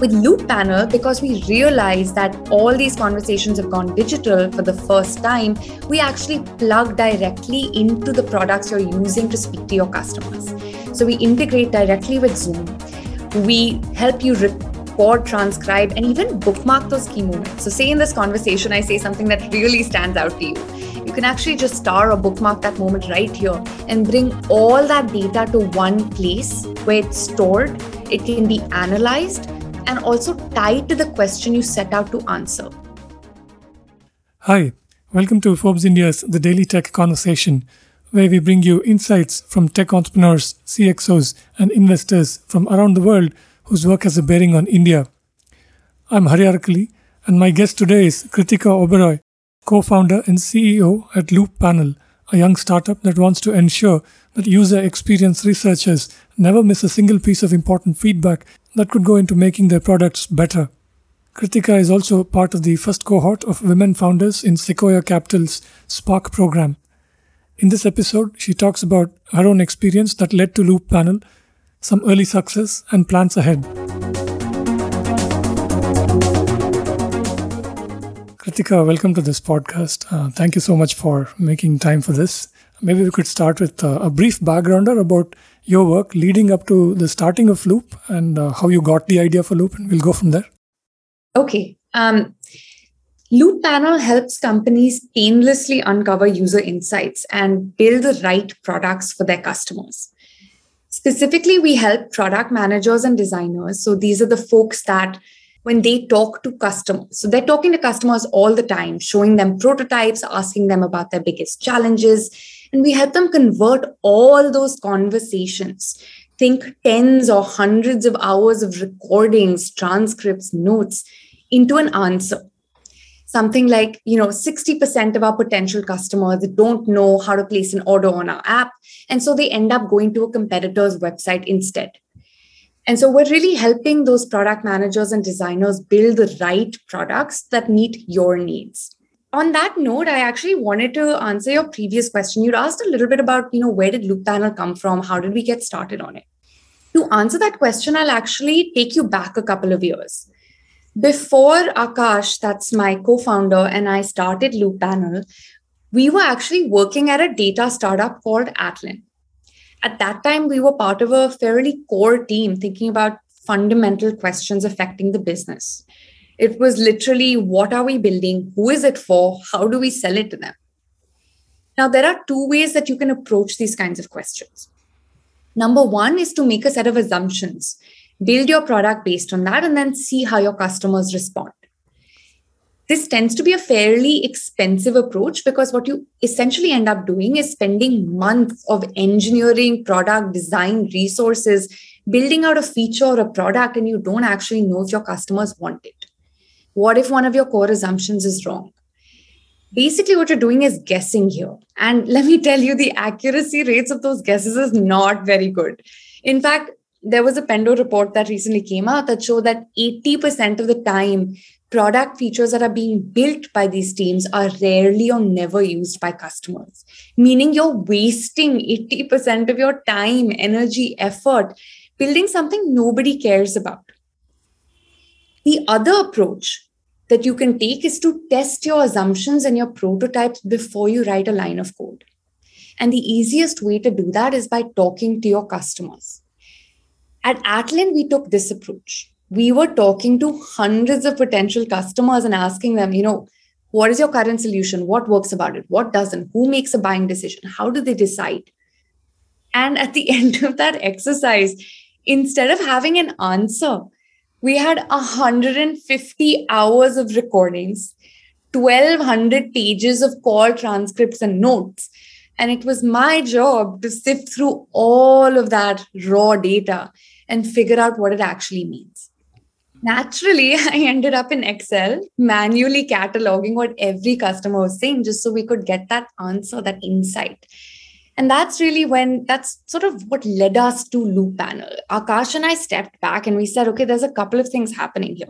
With Looppanel, because we realized that all these conversations have gone digital for the first time, we actually plug directly into the products you're using to speak to your customers. So we integrate directly with Zoom. We help you record, transcribe, and even bookmark those key moments. So, say in this conversation, I say something that really stands out to you. You can actually just star or bookmark that moment right here and bring all that data to one place where it's stored. It can be analyzed and also tied to the question you set out to answer. Hi, welcome to Forbes India's The Daily Tech Conversation, where we bring you insights from tech entrepreneurs, CXOs, and investors from around the world whose work has a bearing on India. I'm Hari Arakali, and my guest today is Kritika Oberoi, co founder and CEO at Looppanel, a young startup that wants to ensure that user experience researchers never miss a single piece of important feedback that could go into making their products better. Kritika is also part of the first cohort of women founders in Sequoia Capital's Spark program. In this episode, she talks about her own experience that led to Looppanel, some early success, and plans ahead. Kritika, welcome to this podcast. Uh, thank you so much for making time for this. Maybe we could start with uh, a brief backgrounder about your work leading up to the starting of Loop and uh, how you got the idea for Loop, and we'll go from there. Okay. Um, Looppanel helps companies painlessly uncover user insights and build the right products for their customers. Specifically, we help product managers and designers. So these are the folks that when they talk to customers. So they're talking to customers all the time, showing them prototypes, asking them about their biggest challenges, and we help them convert all those conversations. Think tens or hundreds of hours of recordings, transcripts, notes into an answer. Something like, you know, 60% of our potential customers don't know how to place an order on our app. And so they end up going to a competitor's website instead. And so we're really helping those product managers and designers build the right products that meet your needs on that note, I actually wanted to answer your previous question. You'd asked a little bit about, you know, where did Looppanel come from? How did we get started on it? To answer that question, I'll actually take you back a couple of years. Before Akash, that's my co-founder, and I started Looppanel, we were actually working at a data startup called Atlan. At that time, we were part of a fairly core team thinking about fundamental questions affecting the business. It was literally what are we building? Who is it for? How do we sell it to them? Now, there are two ways that you can approach these kinds of questions. Number one is to make a set of assumptions, build your product based on that, and then see how your customers respond. This tends to be a fairly expensive approach because what you essentially end up doing is spending months of engineering, product design, resources, building out a feature or a product, and you don't actually know if your customers want it. What if one of your core assumptions is wrong? Basically, what you're doing is guessing here. And let me tell you, the accuracy rates of those guesses is not very good. In fact, there was a Pendo report that recently came out that showed that 80% of the time, product features that are being built by these teams are rarely or never used by customers, meaning you're wasting 80% of your time, energy, effort building something nobody cares about. The other approach that you can take is to test your assumptions and your prototypes before you write a line of code. And the easiest way to do that is by talking to your customers. At Atlan, we took this approach. We were talking to hundreds of potential customers and asking them, you know, what is your current solution? What works about it? What doesn't? Who makes a buying decision? How do they decide? And at the end of that exercise, instead of having an answer, we had 150 hours of recordings 1200 pages of call transcripts and notes. And it was my job to sift through all of that raw data and figure out what it actually means. Naturally i ended up in excel manually cataloging what every customer was saying just so we could get that answer that insight and that's really when that's sort of what led us to Looppanel. Akash and I stepped back and we said, okay, there's a couple of things happening here.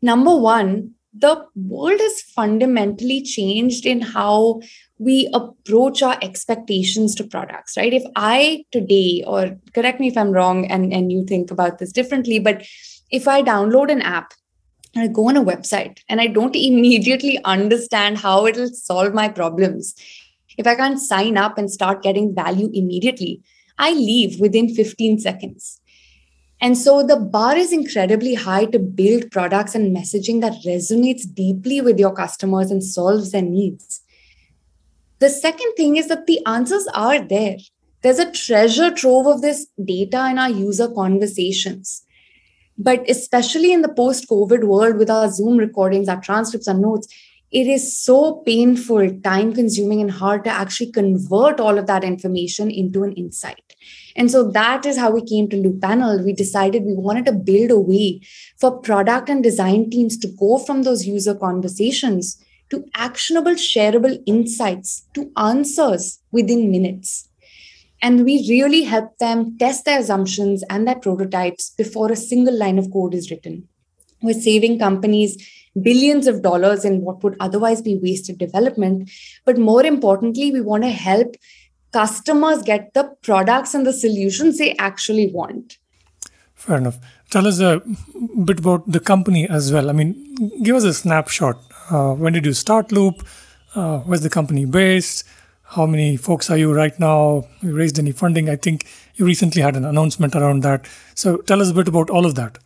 Number one, the world has fundamentally changed in how we approach our expectations to products, right? If I today, or correct me if I'm wrong and, and you think about this differently, but if I download an app I go on a website and I don't immediately understand how it'll solve my problems, if I can't sign up and start getting value immediately, I leave within 15 seconds. And so the bar is incredibly high to build products and messaging that resonates deeply with your customers and solves their needs. The second thing is that the answers are there. There's a treasure trove of this data in our user conversations. But especially in the post COVID world with our Zoom recordings, our transcripts, our notes, it is so painful, time consuming, and hard to actually convert all of that information into an insight. And so that is how we came to Looppanel. We decided we wanted to build a way for product and design teams to go from those user conversations to actionable, shareable insights to answers within minutes. And we really help them test their assumptions and their prototypes before a single line of code is written. We're saving companies billions of dollars in what would otherwise be wasted development. But more importantly, we want to help customers get the products and the solutions they actually want. Fair enough. Tell us a bit about the company as well. I mean, give us a snapshot. Uh, when did you start Loop? Uh, where's the company based? how many folks are you right now? You raised any funding? I think you recently had an announcement around that. So tell us a bit about all of that.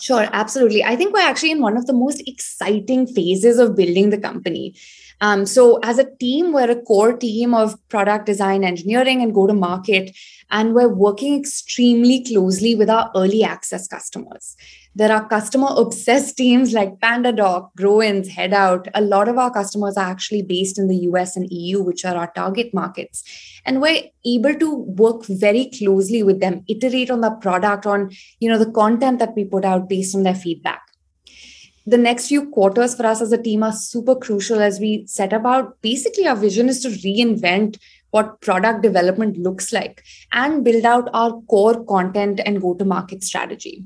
Sure, absolutely. I think we're actually in one of the most exciting phases of building the company. Um, so, as a team, we're a core team of product design, engineering, and go to market. And we're working extremely closely with our early access customers. There are customer obsessed teams like PandaDoc, Growins, Headout. A lot of our customers are actually based in the US and EU, which are our target markets. And we're able to work very closely with them, iterate on the product, on you know the content that we put out based on their feedback. The next few quarters for us as a team are super crucial as we set about basically our vision is to reinvent what product development looks like and build out our core content and go to market strategy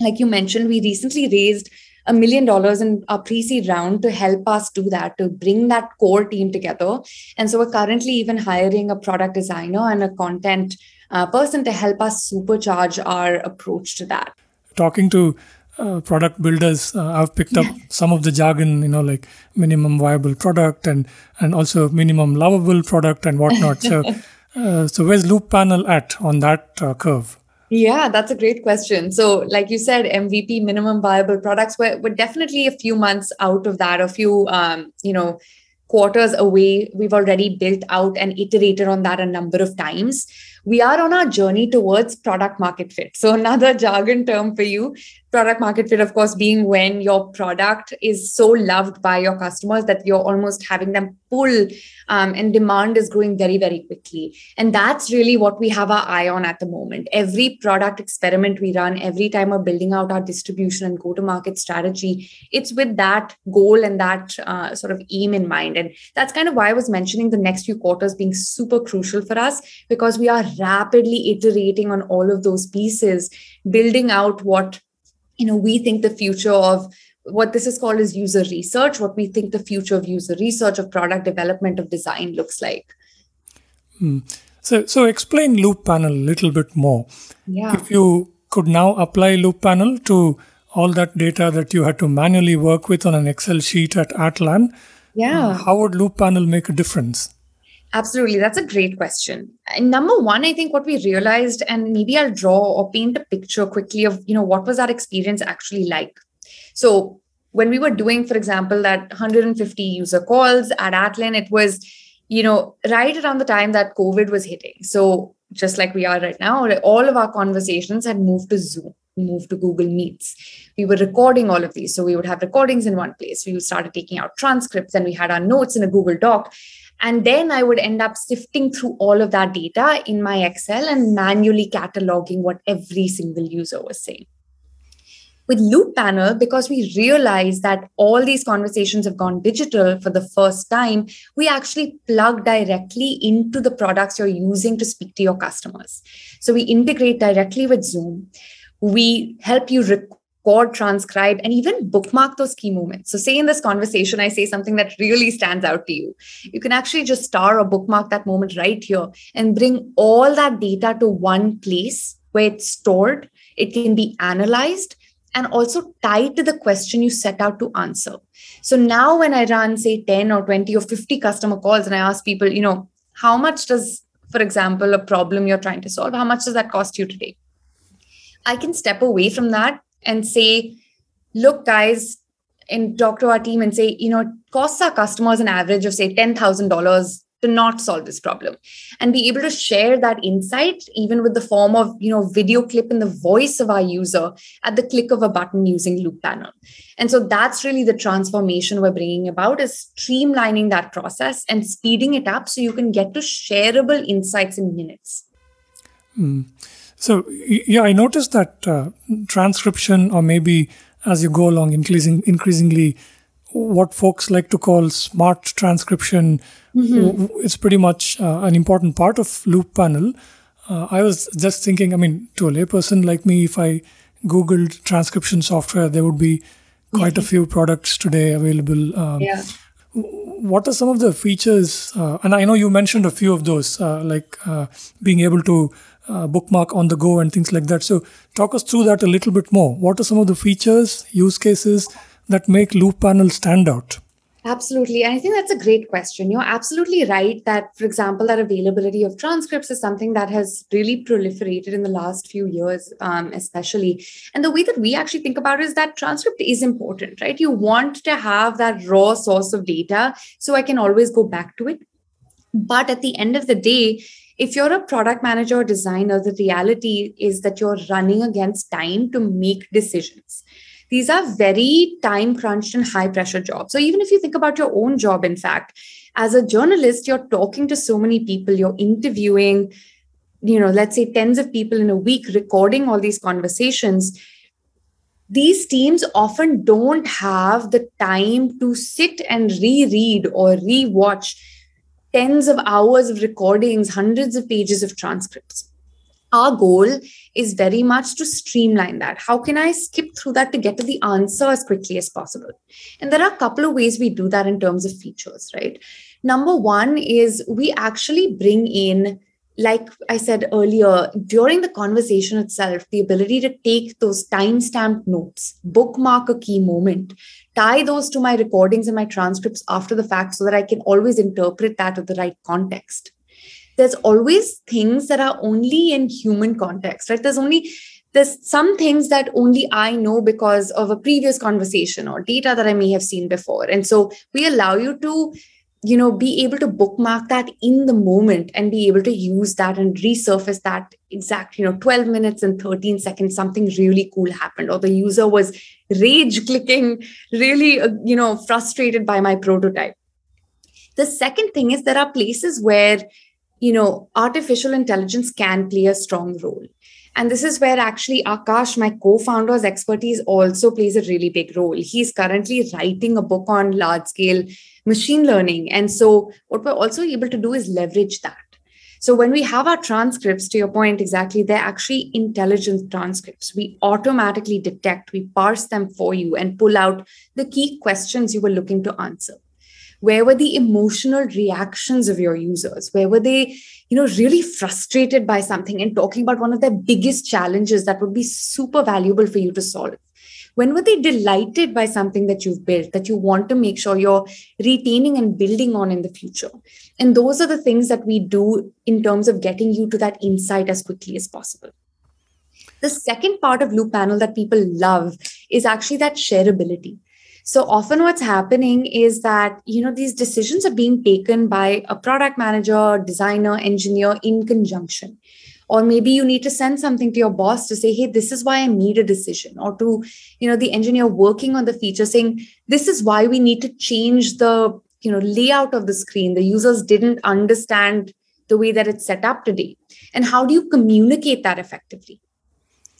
like you mentioned, we recently raised a million dollars in our pre-seed round to help us do that, to bring that core team together. And so we're currently even hiring a product designer and a content uh, person to help us supercharge our approach to that. Talking to uh, product builders, uh, I've picked up some of the jargon, you know, like minimum viable product and and also minimum lovable product and whatnot. So, uh, so where's Looppanel at on that uh, curve? Yeah, that's a great question. So, like you said, MVP minimum viable products, we're, we're definitely a few months out of that, a few, um, you know, quarters away. We've already built out and iterated on that a number of times. We are on our journey towards product market fit. So, another jargon term for you product market fit, of course, being when your product is so loved by your customers that you're almost having them pull um, and demand is growing very, very quickly. And that's really what we have our eye on at the moment. Every product experiment we run, every time we're building out our distribution and go to market strategy, it's with that goal and that uh, sort of aim in mind. And that's kind of why I was mentioning the next few quarters being super crucial for us because we are rapidly iterating on all of those pieces, building out what you know we think the future of what this is called is user research what we think the future of user research of product development of design looks like. Mm. so so explain Looppanel a little bit more. Yeah. If you could now apply Looppanel to all that data that you had to manually work with on an excel sheet at atlan yeah. how would Looppanel make a difference Absolutely. That's a great question. And number one, I think what we realized, and maybe I'll draw or paint a picture quickly of, you know, what was our experience actually like. So when we were doing, for example, that 150 user calls at Atlan, it was, you know, right around the time that COVID was hitting. So just like we are right now, all of our conversations had moved to Zoom, moved to Google Meets. We were recording all of these. So we would have recordings in one place. We started taking out transcripts and we had our notes in a Google Doc. And then I would end up sifting through all of that data in my Excel and manually cataloging what every single user was saying. With Looppanel, because we realized that all these conversations have gone digital for the first time, we actually plug directly into the products you're using to speak to your customers. So we integrate directly with Zoom. We help you record record, transcribe, and even bookmark those key moments. So, say in this conversation, I say something that really stands out to you. You can actually just star or bookmark that moment right here and bring all that data to one place where it's stored. It can be analyzed and also tied to the question you set out to answer. So now when I run, say, 10 or 20 or 50 customer calls and I ask people, you know, how much does, for example, a problem you're trying to solve, how much does that cost you today? I can step away from that and say, look, guys, and talk to our team and say, you know, it costs our customers an average of say $10,000 to not solve this problem. And be able to share that insight even with the form of you know video clip and the voice of our user at the click of a button using Looppanel. And so that's really the transformation we're bringing about is streamlining that process and speeding it up so you can get to shareable insights in minutes. Mm. So yeah i noticed that uh, transcription or maybe as you go along increasing increasingly what folks like to call smart transcription. Mm-hmm. It's pretty much uh, an important part of Looppanel. Uh, I was just thinking, I mean, to a layperson like me, if I Googled transcription software, there would be quite mm-hmm. a few products today available. Um, yeah. What are some of the features? Uh, and I know you mentioned a few of those, uh, like uh, being able to uh, bookmark on the go and things like that. So, talk us through that a little bit more. What are some of the features, use cases, that make Looppanel stand out? Absolutely. And I think that's a great question. You're absolutely right that, for example, that availability of transcripts is something that has really proliferated in the last few years, um, especially. And the way that we actually think about it is that transcript is important, right? You want to have that raw source of data so I can always go back to it. But at the end of the day, if you're a product manager or designer, the reality is that you're running against time to make decisions these are very time crunched and high pressure jobs. So even if you think about your own job, in fact, as a journalist, you're talking to so many people, you're interviewing, you know, let's say tens of people in a week, recording all these conversations. These teams often don't have the time to sit and reread or rewatch tens of hours of recordings, hundreds of pages of transcripts our goal is very much to streamline that. How can I skip through that to get to the answer as quickly as possible? And there are a couple of ways we do that in terms of features, right? Number one is we actually bring in, like I said earlier, during the conversation itself, the ability to take those time-stamped notes, bookmark a key moment, tie those to my recordings and my transcripts after the fact so that I can always interpret that with the right context there's always things that are only in human context, right? There's only there's some things that only I know because of a previous conversation or data that I may have seen before. And so we allow you to, you know, be able to bookmark that in the moment and be able to use that and resurface that exact, you know, 12 minutes and 13 seconds, something really cool happened, or the user was rage clicking, really, uh, you know, frustrated by my prototype. The second thing is there are places where you know, artificial intelligence can play a strong role. And this is where actually Akash, my co founder's expertise, also plays a really big role. He's currently writing a book on large scale machine learning. And so, what we're also able to do is leverage that. So, when we have our transcripts, to your point exactly, they're actually intelligent transcripts. We automatically detect, we parse them for you, and pull out the key questions you were looking to answer where were the emotional reactions of your users where were they you know really frustrated by something and talking about one of their biggest challenges that would be super valuable for you to solve. When were they delighted by something that you've built that you want to make sure you're retaining and building on in the future? And those are the things that we do in terms of getting you to that insight as quickly as possible. The second part of Looppanel that people love is actually that shareability so often what's happening is that, you know, these decisions are being taken by a product manager, designer, engineer in conjunction. Or maybe you need to send something to your boss to say, hey, this is why I need a decision. Or to, you know, the engineer working on the feature saying, this is why we need to change the, you know, layout of the screen. The users didn't understand the way that it's set up today. And how do you communicate that effectively?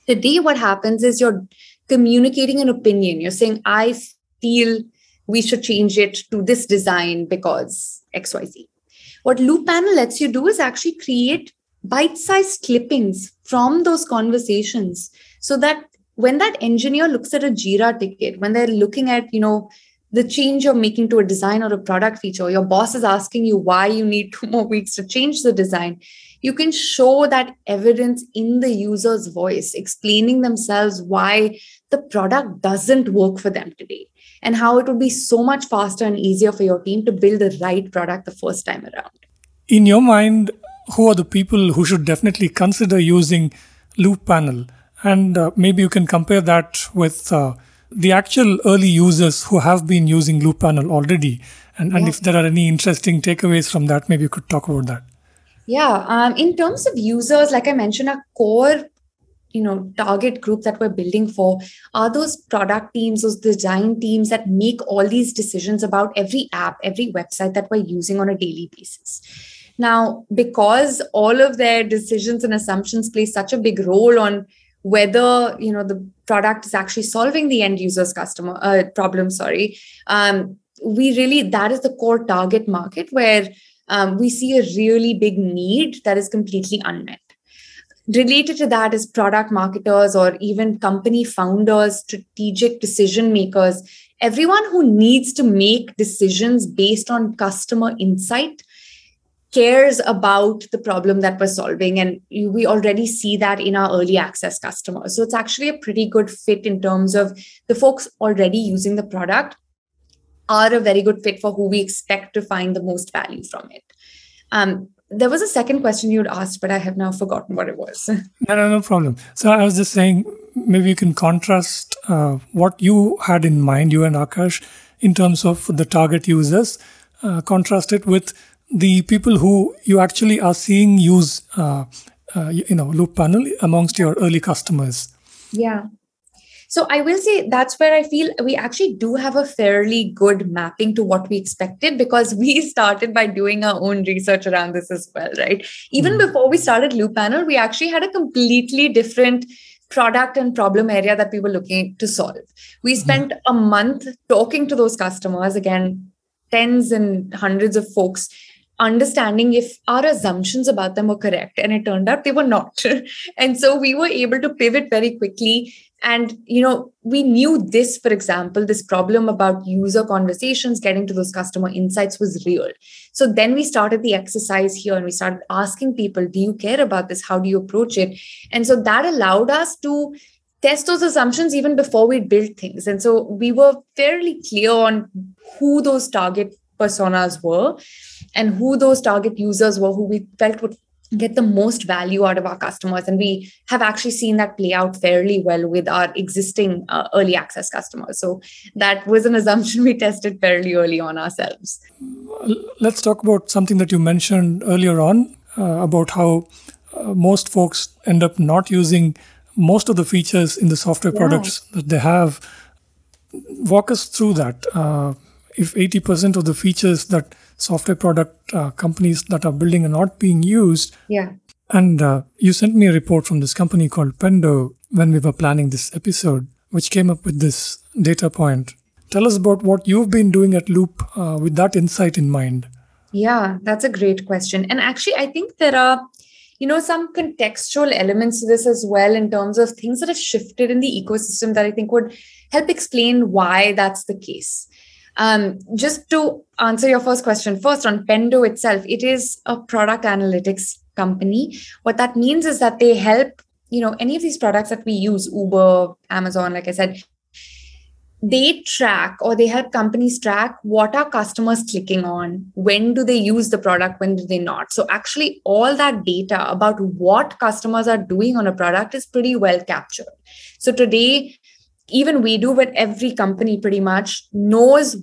Today, what happens is you're communicating an opinion. You're saying, I feel we should change it to this design because XYZ. What Looppanel lets you do is actually create bite sized clippings from those conversations so that when that engineer looks at a Jira ticket, when they're looking at, you know, the change you're making to a design or a product feature, your boss is asking you why you need two more weeks to change the design. You can show that evidence in the user's voice, explaining themselves why the product doesn't work for them today and how it would be so much faster and easier for your team to build the right product the first time around. In your mind, who are the people who should definitely consider using Looppanel? And uh, maybe you can compare that with uh, the actual early users who have been using Looppanel already. And, and yeah. if there are any interesting takeaways from that, maybe you could talk about that. Yeah. Um, in terms of users, like I mentioned, our core you know target group that we're building for are those product teams those design teams that make all these decisions about every app every website that we're using on a daily basis. Now because all of their decisions and assumptions play such a big role on whether you know the product is actually solving the end user's customer uh, problem sorry um, we really that is the core target market where um, we see a really big need that is completely unmet related to that is product marketers or even company founders strategic decision makers everyone who needs to make decisions based on customer insight cares about the problem that we're solving. And we already see that in our early access customers. So it's actually a pretty good fit in terms of the folks already using the product are a very good fit for who we expect to find the most value from it. Um, there was a second question you'd asked, but I have now forgotten what it was. no, no, no problem. So I was just saying, maybe you can contrast uh, what you had in mind, you and Akash, in terms of the target users, uh, contrast it with the people who you actually are seeing use, uh, uh, you know, Looppanel amongst your early customers? Yeah. So I will say that's where I feel we actually do have a fairly good mapping to what we expected because we started by doing our own research around this as well, right? Even mm. before we started Looppanel, we actually had a completely different product and problem area that we were looking to solve. We hmm. spent mm. a month talking to those customers, again, tens and hundreds of folks understanding if our assumptions about them were correct and it turned out they were not. And so we were able to pivot very quickly. And you know we knew this for example this problem about user conversations getting to those customer insights was real. So then we started the exercise here and we started asking people do you care about this? How do you approach it? And so that allowed us to test those assumptions even before we built things. And so we were fairly clear on who those target personas were and who those target users were who we felt would get the most value out of our customers. And we have actually seen that play out fairly well with our existing uh, early access customers. So that was an assumption we tested fairly early on ourselves. Let's talk about something that you mentioned earlier on uh, about how uh, most folks end up not using most of the features in the software yeah. products that they have. Walk us through that. Uh, if 80% of the features that software product uh, companies that are building are not being used. Yeah. And uh, you sent me a report from this company called Pendo when we were planning this episode, which came up with this data point. Tell us about what you've been doing at Loop uh, with that insight in mind. Yeah, that's a great question. And actually, I think there are, you know, some contextual elements to this as well in terms of things that have shifted in the ecosystem that I think would help explain why that's the case. Um, just to answer your first question, first on Pendo itself, it is a product analytics company. What that means is that they help, you know, any of these products that we use, Uber, Amazon, like I said, they track or they help companies track what are customers clicking on when do they use the product when do they not so actually all that data about what customers are doing on a product is pretty well captured so today even we do, but every company pretty much knows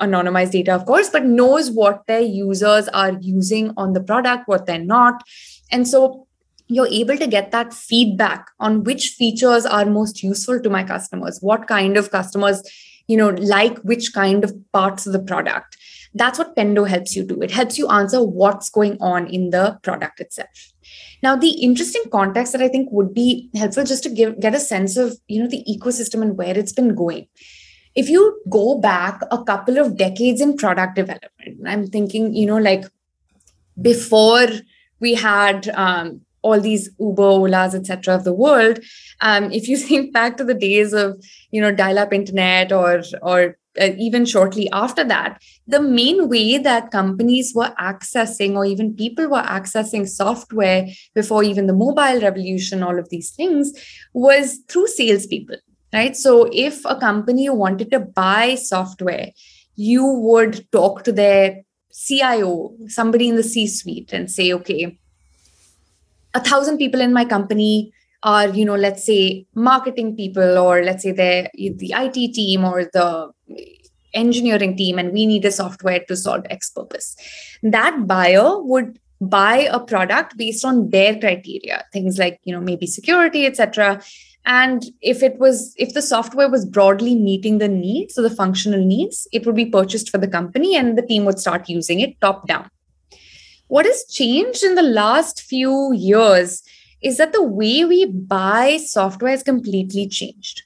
anonymized data, of course, but knows what their users are using on the product, what they're not. And so you're able to get that feedback on which features are most useful to my customers, what kind of customers, you know, like which kind of parts of the product. That's what Pendo helps you do. It helps you answer what's going on in the product itself. Now, the interesting context that I think would be helpful just to give get a sense of you know the ecosystem and where it's been going. If you go back a couple of decades in product development, I'm thinking, you know, like before we had um, all these Uber, Olas, etc. of the world. Um, if you think back to the days of you know dial-up internet or or uh, even shortly after that, the main way that companies were accessing, or even people were accessing software before even the mobile revolution, all of these things, was through salespeople, right? So if a company wanted to buy software, you would talk to their CIO, somebody in the C suite, and say, okay, a thousand people in my company are you know let's say marketing people or let's say they're the it team or the engineering team and we need a software to solve x purpose. That buyer would buy a product based on their criteria things like you know maybe security etc and if it was if the software was broadly meeting the needs so the functional needs it would be purchased for the company and the team would start using it top down. What has changed in the last few years is that the way we buy software has completely changed.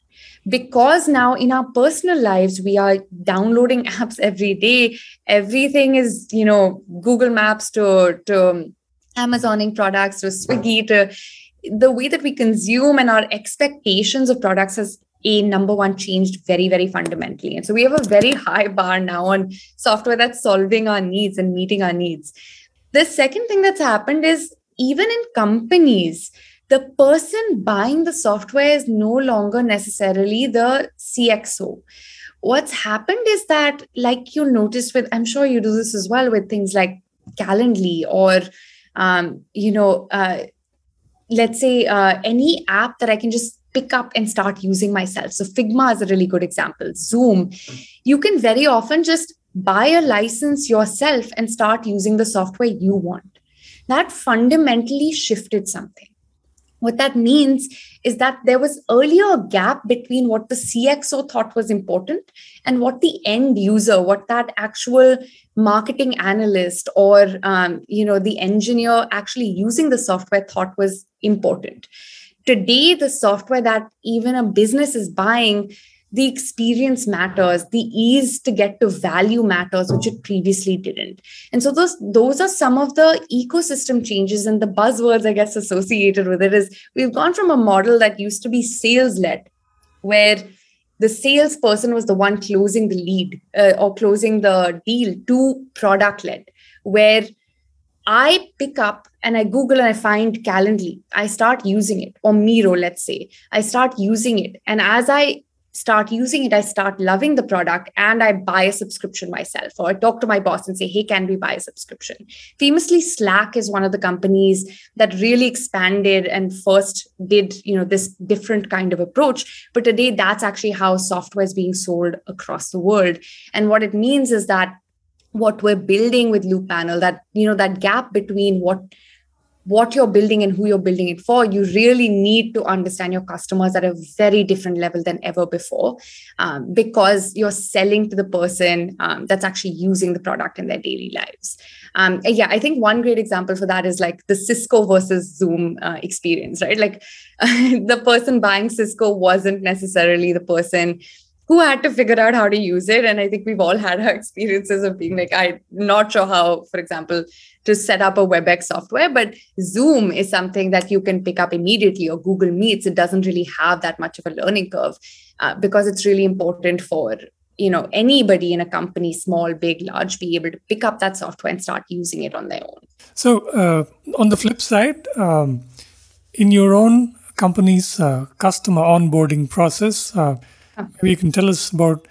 Because now in our personal lives we are downloading apps every day. Everything is you know google maps to to amazoning products to swiggy to the way that we consume and our expectations of products has a number one changed very very fundamentally. And so we have a very high bar now on software that's solving our needs and meeting our needs. The second thing that's happened is even in companies, the person buying the software is no longer necessarily the CXO. What's happened is that, like you'll notice with, I'm sure you do this as well with things like Calendly or, um, you know, uh, let's say uh, any app that I can just pick up and start using myself. So Figma is a really good example. Zoom, you can very often just buy a license yourself and start using the software you want that fundamentally shifted something. What that means is that there was earlier a gap between what the CXO thought was important and what the end user, what that actual marketing analyst or um, you know the engineer actually using the software thought was important. Today, the software that even a business is buying the experience matters the ease to get to value matters which it previously didn't and so those those are some of the ecosystem changes and the buzzwords i guess associated with it is we've gone from a model that used to be sales led where the salesperson was the one closing the lead uh, or closing the deal to product led where I pick up and I Google and I find Calendly. I start using it, or Miro, let's say. I start using it. And as I start using it, I start loving the product and I buy a subscription myself, or I talk to my boss and say, hey, can we buy a subscription? Famously, Slack is one of the companies that really expanded and first did, you know, this different kind of approach. But today, that's actually how software is being sold across the world. And what it means is that what we're building with Looppanel that you know that gap between what what you're building and who you're building it for, you really need to understand your customers at a very different level than ever before um, because you're selling to the person um, that's actually using the product in their daily lives. Um, yeah, I think one great example for that is like the Cisco versus Zoom uh, experience, right? Like the person buying Cisco wasn't necessarily the person who had to figure out how to use it. And I think we've all had our experiences of being like, I'm not sure how, for example, to set up a WebEx software, but Zoom is something that you can pick up immediately or Google Meets. It doesn't really have that much of a learning curve uh, because it's really important for you know anybody in a company small big large be able to pick up that software and start using it on their own so uh, on the flip side um, in your own company's uh, customer onboarding process uh, maybe you can tell us about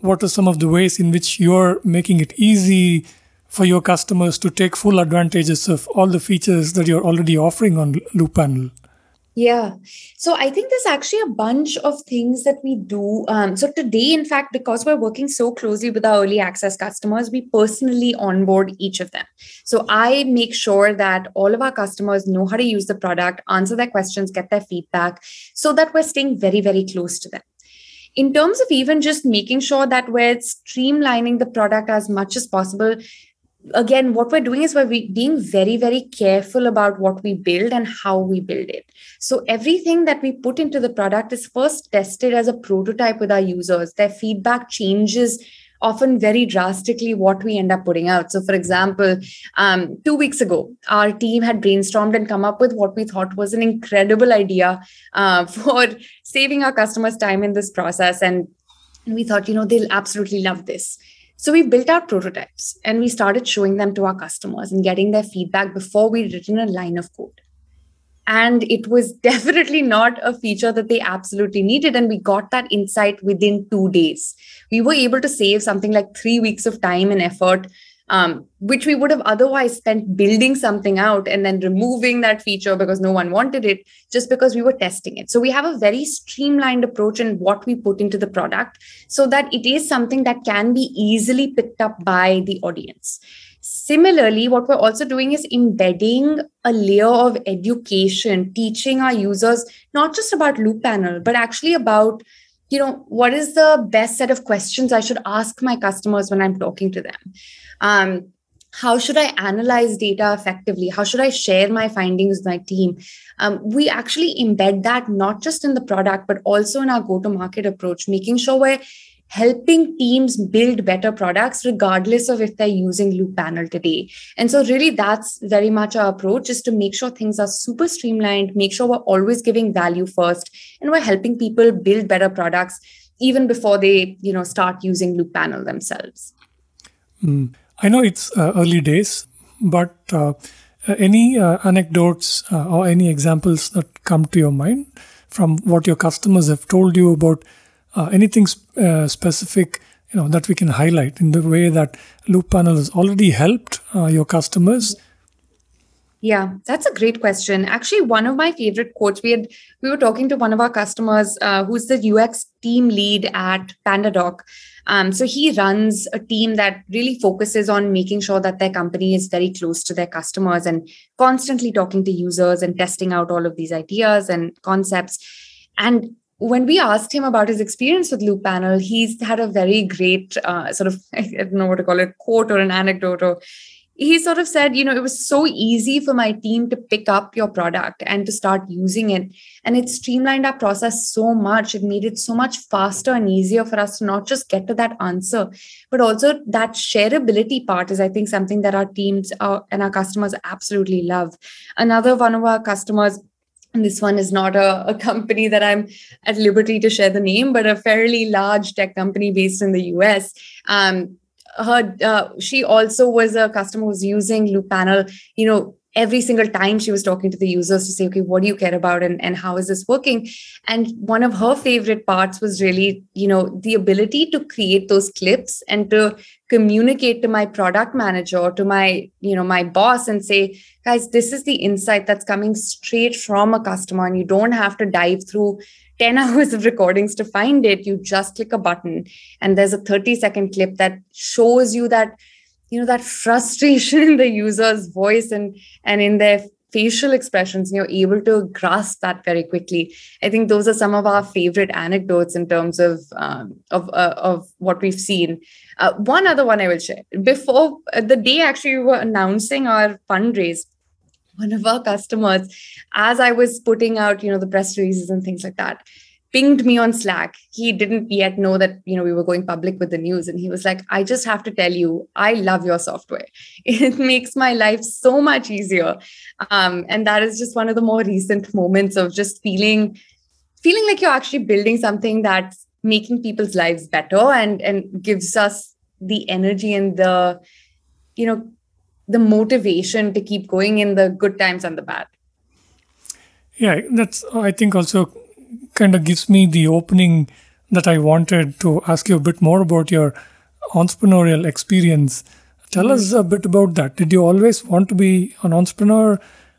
what are some of the ways in which you're making it easy for your customers to take full advantages of all the features that you're already offering on Looppanel? Yeah. So I think there's actually a bunch of things that we do. Um, so today, in fact, because we're working so closely with our early access customers, we personally onboard each of them. So I make sure that all of our customers know how to use the product, answer their questions, get their feedback, so that we're staying very, very close to them in terms of even just making sure that we're streamlining the product as much as possible again what we're doing is we're being very very careful about what we build and how we build it. So everything that we put into the product is first tested as a prototype with our users. Their feedback changes often very drastically what we end up putting out so for example um, two weeks ago our team had brainstormed and come up with what we thought was an incredible idea uh, for saving our customers time in this process and we thought, you know, they'll absolutely love this. So we built out prototypes and we started showing them to our customers and getting their feedback before we'd written a line of code. And it was definitely not a feature that they absolutely needed. And we got that insight within two days. We were able to save something like three weeks of time and effort um, which we would have otherwise spent building something out and then removing that feature because no one wanted it just because we were testing it. So we have a very streamlined approach in what we put into the product so that it is something that can be easily picked up by the audience. Similarly, what we're also doing is embedding a layer of education, teaching our users not just about Looppanel, but actually about you know what is the best set of questions i should ask my customers when i'm talking to them? Um, how should i analyze data effectively? How should i share my findings with my team? Um, we actually embed that not just in the product but also in our go to market approach making sure we're helping teams build better products regardless of if they're using Looppanel today and so really that's very much our approach is to make sure things are super streamlined make sure we're always giving value first and we're helping people build better products even before they you know start using Looppanel themselves mm. I know it's uh, early days, but uh, any uh, anecdotes uh, or any examples that come to your mind from what your customers have told you about uh, anything sp- uh, specific, you know, that we can highlight in the way that Looppanel has already helped your customers. Yeah, that's a great question. Actually, one of my favorite quotes we had we were talking to one of our customers who's the UX team lead at PandaDoc, um, so he runs a team that really focuses on making sure that their company is very close to their customers and constantly talking to users and testing out all of these ideas and concepts. And when we asked him about his experience with Looppanel, he's had a very great uh, sort of, I don't know what to call it, quote or an anecdote or he sort of said, you know, it was so easy for my team to pick up your product and to start using it. And it streamlined our process so much. It made it so much faster and easier for us to not just get to that answer, but also that shareability part is, I think, something that our teams are, and our customers absolutely love. Another one of our customers this one is not a, a, company that I'm at liberty to share the name, but a fairly large tech company based in the US. Um, her uh, she also was a customer who was using Looppanel you know every single time she was talking to the users to say okay what do you care about and, and how is this working? And one of her favorite parts was really you know the ability to create those clips and to communicate to my product manager or to my you know my boss and say guys this is the insight that's coming straight from a customer and you don't have to dive through 10 hours of recordings to find it. You just click a button and there's a 30 second clip that shows you that you know that frustration in the user's voice and and in their facial expressions and you're able to grasp that very quickly. I think those are some of our favorite anecdotes in terms of um, of uh, of what we've seen. Uh, one other one i will share. Before uh, the day actually we were announcing our fundraise one of our customers, as I was putting out, you know, the press releases and things like that, pinged me on Slack. He didn't yet know that, you know, we were going public with the news. And he was like, I just have to tell you, I love your software. It makes my life so much easier. Um, and that is just one of the more recent moments of just feeling feeling like you're actually building something that's making people's lives better and and gives us the energy and the you know the motivation to keep going in the good times and the bad yeah that's i think also kind of gives me the opening that i wanted to ask you a bit more about your entrepreneurial experience tell mm-hmm. us a bit about that did you always want to be an entrepreneur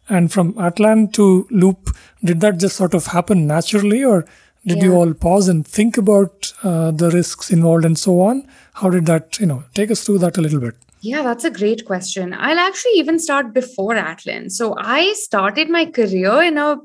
and from atlan to loop did that just sort of happen naturally or did yeah. you all pause and think about uh, the risks involved and so on how did that you know take us through that a little bit yeah, that's a great question. I'll actually even start before Atlan. So I started my career in a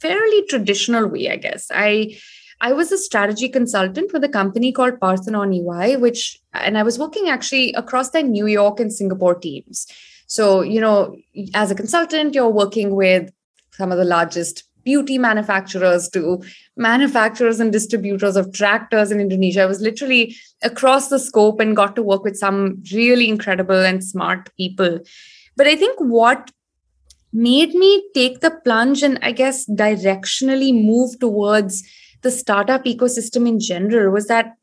fairly traditional way, I guess. I I was a strategy consultant with a company called Parthenon EY, which and I was working actually across their New York and Singapore teams. So, you know, as a consultant, you're working with some of the largest beauty manufacturers to manufacturers and distributors of tractors in Indonesia. I was literally across the scope and got to work with some really incredible and smart people. But I think what made me take the plunge and I guess directionally move towards the startup ecosystem in general was that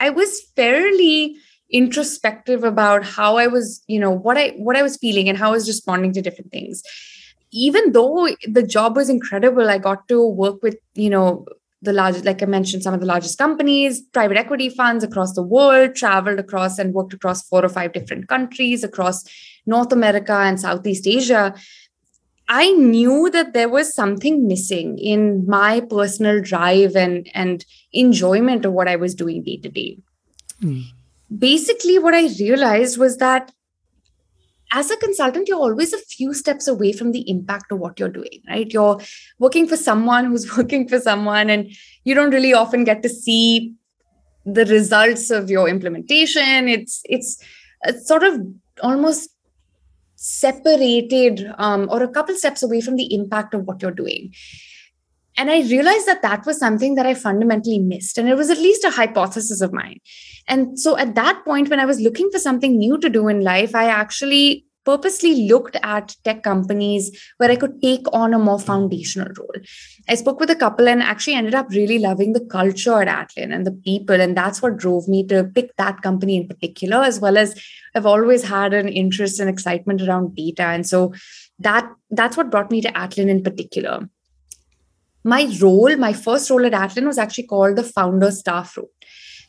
I was fairly introspective about how I was, you know, what I what I was feeling and how I was responding to different things. Even though the job was incredible, I got to work with, you know, the largest, like I mentioned, some of the largest companies, private equity funds across the world, traveled across and worked across four or five different countries across North America and Southeast Asia. I knew that there was something missing in my personal drive and, and enjoyment of what I was doing day to day. Mm. Basically, what I realized was that as a consultant, you're always a few steps away from the impact of what you're doing, right? You're working for someone who's working for someone, and you don't really often get to see the results of your implementation. It's it's, it's sort of almost separated um, or a couple steps away from the impact of what you're doing. And I realized that that was something that I fundamentally missed. And it was at least a hypothesis of mine. And so at that point, when I was looking for something new to do in life, I actually purposely looked at tech companies where I could take on a more foundational role. I spoke with a couple and actually ended up really loving the culture at Atlan and the people. And that's what drove me to pick that company in particular, as well as I've always had an interest and excitement around data. And so that that's what brought me to Atlan in particular. My role, my first role at Atlan was actually called the founder staff role.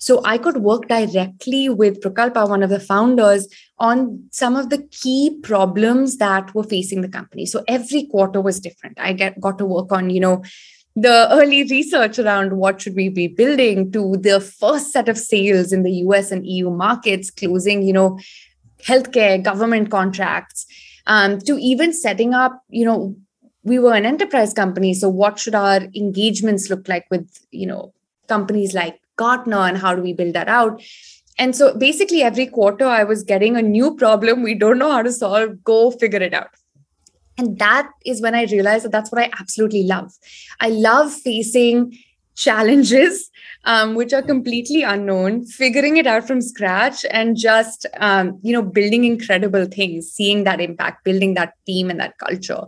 So I could work directly with Prukalpa, one of the founders, on some of the key problems that were facing the company. So every quarter was different. I get, got to work on, you know, the early research around what should we be building to the first set of sales in the US and EU markets, closing, you know, healthcare, government contracts, um, to even setting up, you know, we were an enterprise company. So what should our engagements look like with, you know, companies like Gartner and how do we build that out? And so basically, every quarter, I was getting a new problem we don't know how to solve, go figure it out. And that is when I realized that that's what I absolutely love. I love facing challenges um, which are completely unknown figuring it out from scratch and just um, you know building incredible things seeing that impact building that team and that culture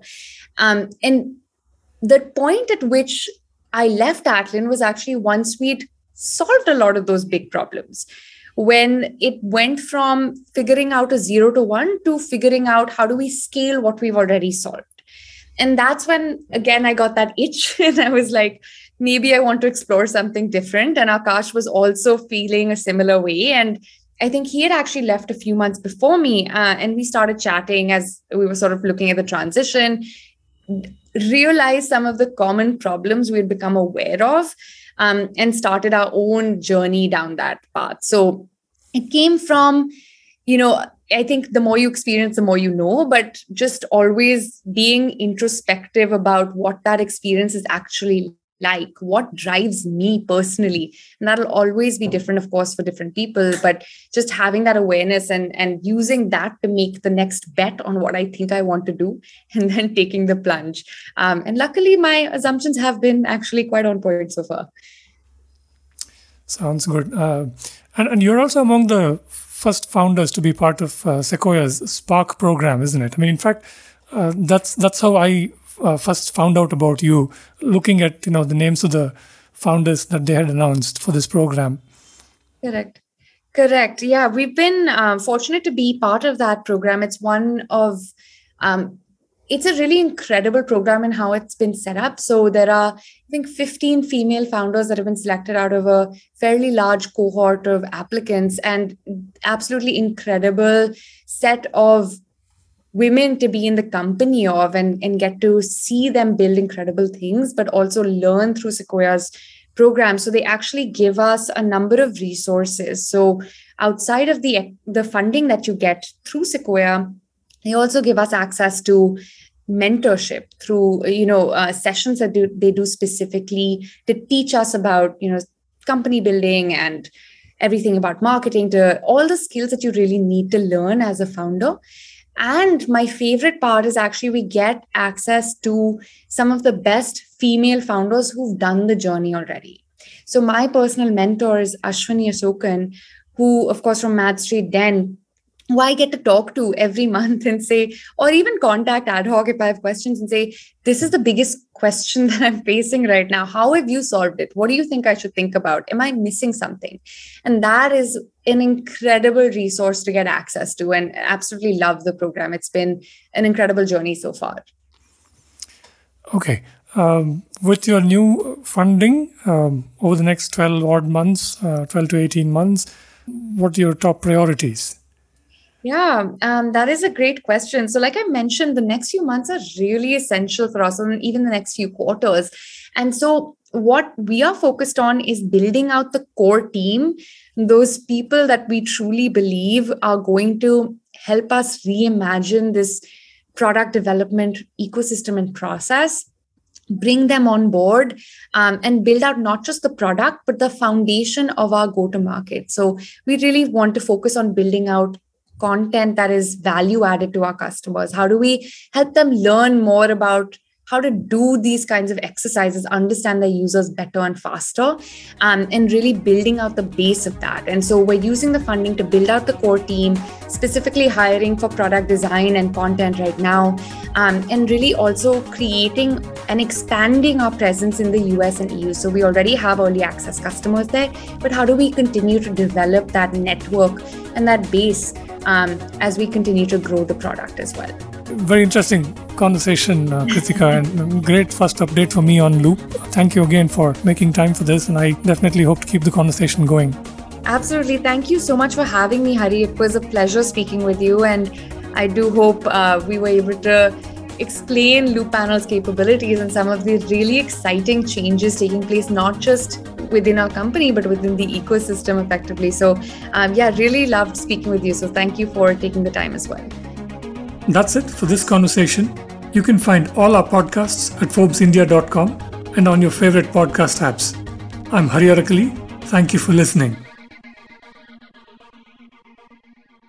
um, and the point at which i left atlan was actually once we'd solved a lot of those big problems. When it went from figuring out a zero to one to figuring out how do we scale what we've already solved. And that's when again i got that itch and i was like maybe i want to explore something different. And akash was also feeling a similar way. And i think he had actually left a few months before me uh, and we started chatting as we were sort of looking at the transition realized some of the common problems we had become aware of um, and started our own journey down that path. So it came from, you know, I think the more you experience, the more you know, but just always being introspective about what that experience is actually like what drives me personally. And that'll always be different of course for different people but just having that awareness and and using that to make the next bet on what i think i want to do and then taking the plunge. Um, and luckily my assumptions have been actually quite on point so far. Sounds good. Uh, and, and you're also among the first founders to be part of uh, sequoia's spark program isn't it? I mean in fact uh, that's that's how i uh, first found out about you, looking at you know the names of the founders that they had announced for this program. Correct. Correct. Yeah, we've been uh, fortunate to be part of that program. It's one of, um, it's a really incredible program in how it's been set up. So there are, I think, 15 female founders that have been selected out of a fairly large cohort of applicants, and absolutely incredible set of women to be in the company of and, and get to see them build incredible things, but also learn through Sequoia's program. So they actually give us a number of resources. So outside of the the funding that you get through Sequoia, they also give us access to mentorship through you know uh, sessions that do, they do specifically to teach us about you know company building and everything about marketing to all the skills that you really need to learn as a founder and my favorite part is actually we get access to some of the best female founders who've done the journey already. So my personal mentor is Ashwini Asokan, who, of course, from Mad Street Den who I get to talk to every month and say, or even contact ad hoc if I have questions and say, this is the biggest question that I'm facing right now. How have you solved it? What do you think I should think about? Am I missing something? And that is an incredible resource to get access to and absolutely love the program. It's been an incredible journey so far. Okay. Um, with your new funding um, over the next 12 odd months, uh, 12 to 18 months, what are your top priorities? Yeah, um, that is a great question. So, like I mentioned, the next few months are really essential for us, and even the next few quarters. And so, what we are focused on is building out the core team, those people that we truly believe are going to help us reimagine this product development ecosystem and process bring them on board um, and build out not just the product but the foundation of our go to market so we really want to focus on building out content that is value added to our customers. How do we help them learn more about how to do these kinds of exercises, understand their users better and faster, um, and really building out the base of that. And so we're using the funding to build out the core team, specifically hiring for product design and content right now, um, and really also creating and expanding our presence in the US and EU. So we already have early access customers there, but how do we continue to develop that network and that base um, as we continue to grow the product as well? Very interesting conversation, uh, Kritika, and great first update for me on Loop. Thank you again for making time for this, and I definitely hope to keep the conversation going. Absolutely. Thank you so much for having me, Hari. It was a pleasure speaking with you, and I do hope uh, we were able to explain Looppanel's capabilities and some of the really exciting changes taking place, not just within our company, but within the ecosystem effectively. So, um, yeah, really loved speaking with you. So, thank you for taking the time as well. That's it for this conversation. You can find all our podcasts at ForbesIndia.com and on your favorite podcast apps. I'm Hari Arakali. Thank you for listening.